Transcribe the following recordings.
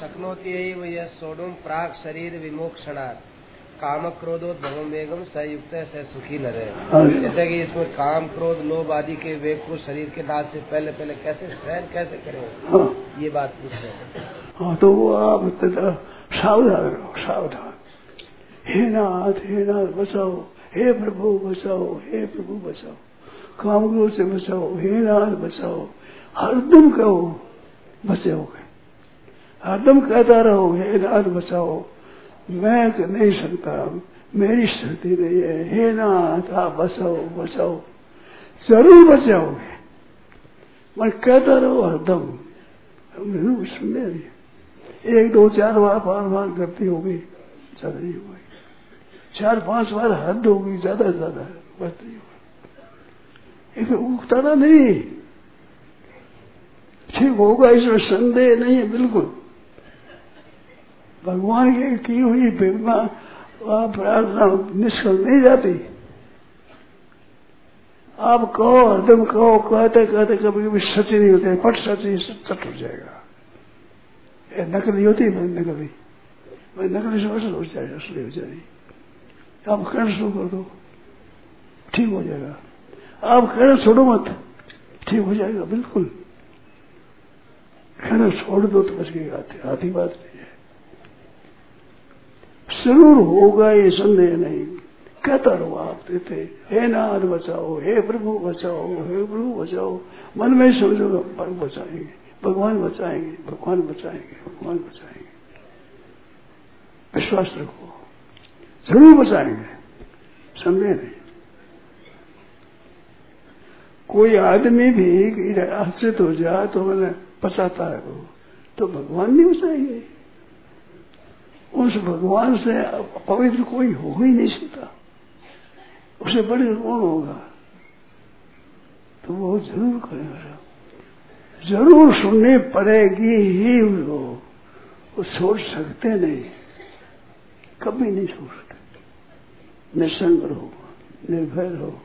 शक्नोति यह सोडुम प्राग शरीर विमोक्षणार्थ काम क्रोधोद्भवम वेगम संयुक्त से सुखी न रहे हाँ। जैसे कि इसमें काम क्रोध लोभ आदि के वेग को शरीर के दाद से पहले पहले कैसे सहन कैसे करें? हाँ। ये बात पूछ रहे हैं। हाँ तो वो आप सावधान रहो सावधान। हे नाथ हे नाथ बचाओ हे प्रभु बचाओ हे प्रभु बचाओ काम क्रोध से बचाओ हे नाथ बचाओ हर हरदम कहो बचाओगे हरदम कहता रहो हे नाथ बचाओ मैं नहीं सकता, मेरी शक्ति नहीं है। हे नाथ, आप बचाओ बचाओ ज़रूर बचाओगे मैं कहता रहो हरदम सुनने एक, दो, चार बार बार बार गलती होगी, ज़्यादा नहीं होगी। चार, पाँच बार हद होगी, ज़्यादा ज़्यादा बस नहीं होगी। एक उगताना नहीं। ठीक होगा, इसमें संदेह नहीं है, बिल्कुल। भगवान की की हुई प्रेरणा प्रार्थना निष्फल नहीं जाती। आप कहो, हरदम कहो, कहते कहते कभी कभी सच नहीं होते पट सच ही हो जाएगा। ये नकली होती है नकली। मैं नकली से असल हो जाए असली हो जाए। आप कहना शुरू कर दो, ठीक हो जाएगा। आप कहना छोड़ो मत, ठीक हो जाएगा, बिल्कुल। कहना छोड़ दो तो बच गई आती बात नहीं है। ज़रूर होगा ये संदेह नहीं। कहता रहो आप देते हे नाथ बचाओ, हे प्रभु बचाओ, हे प्रभु बचाओ। मन में समझो प्रभु बचाएँगे, भगवान बचाएँगे भगवान बचाएँगे भगवान बचाएँगे। विश्वास रखो। ज़रूर बचाएँगे। संदेह नहीं। कोई आदमी भी आश्रित हो जाए तो मैंने बचाता है वो। तो भगवान नहीं बचाएँगे। उस भगवान से पवित्र कोई हो ही नहीं सकता। उसे बड़े कौन होगा। तो वो ज़रूर करेगा। ज़रूर सुननी पड़ेगी ही उनको वो छोड़ सकते नहीं। कभी नहीं छोड़ सकते। निसंग रहो, निर्भय रहो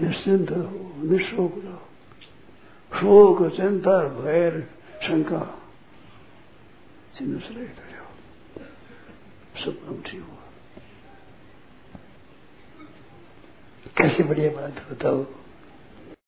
निश्चिंत रहो निशोक रहो। शोक, चिंता, भय, शंका। चिन्ह से रहित सब उठी हुआ कैसी बढ़िया बात बताओ।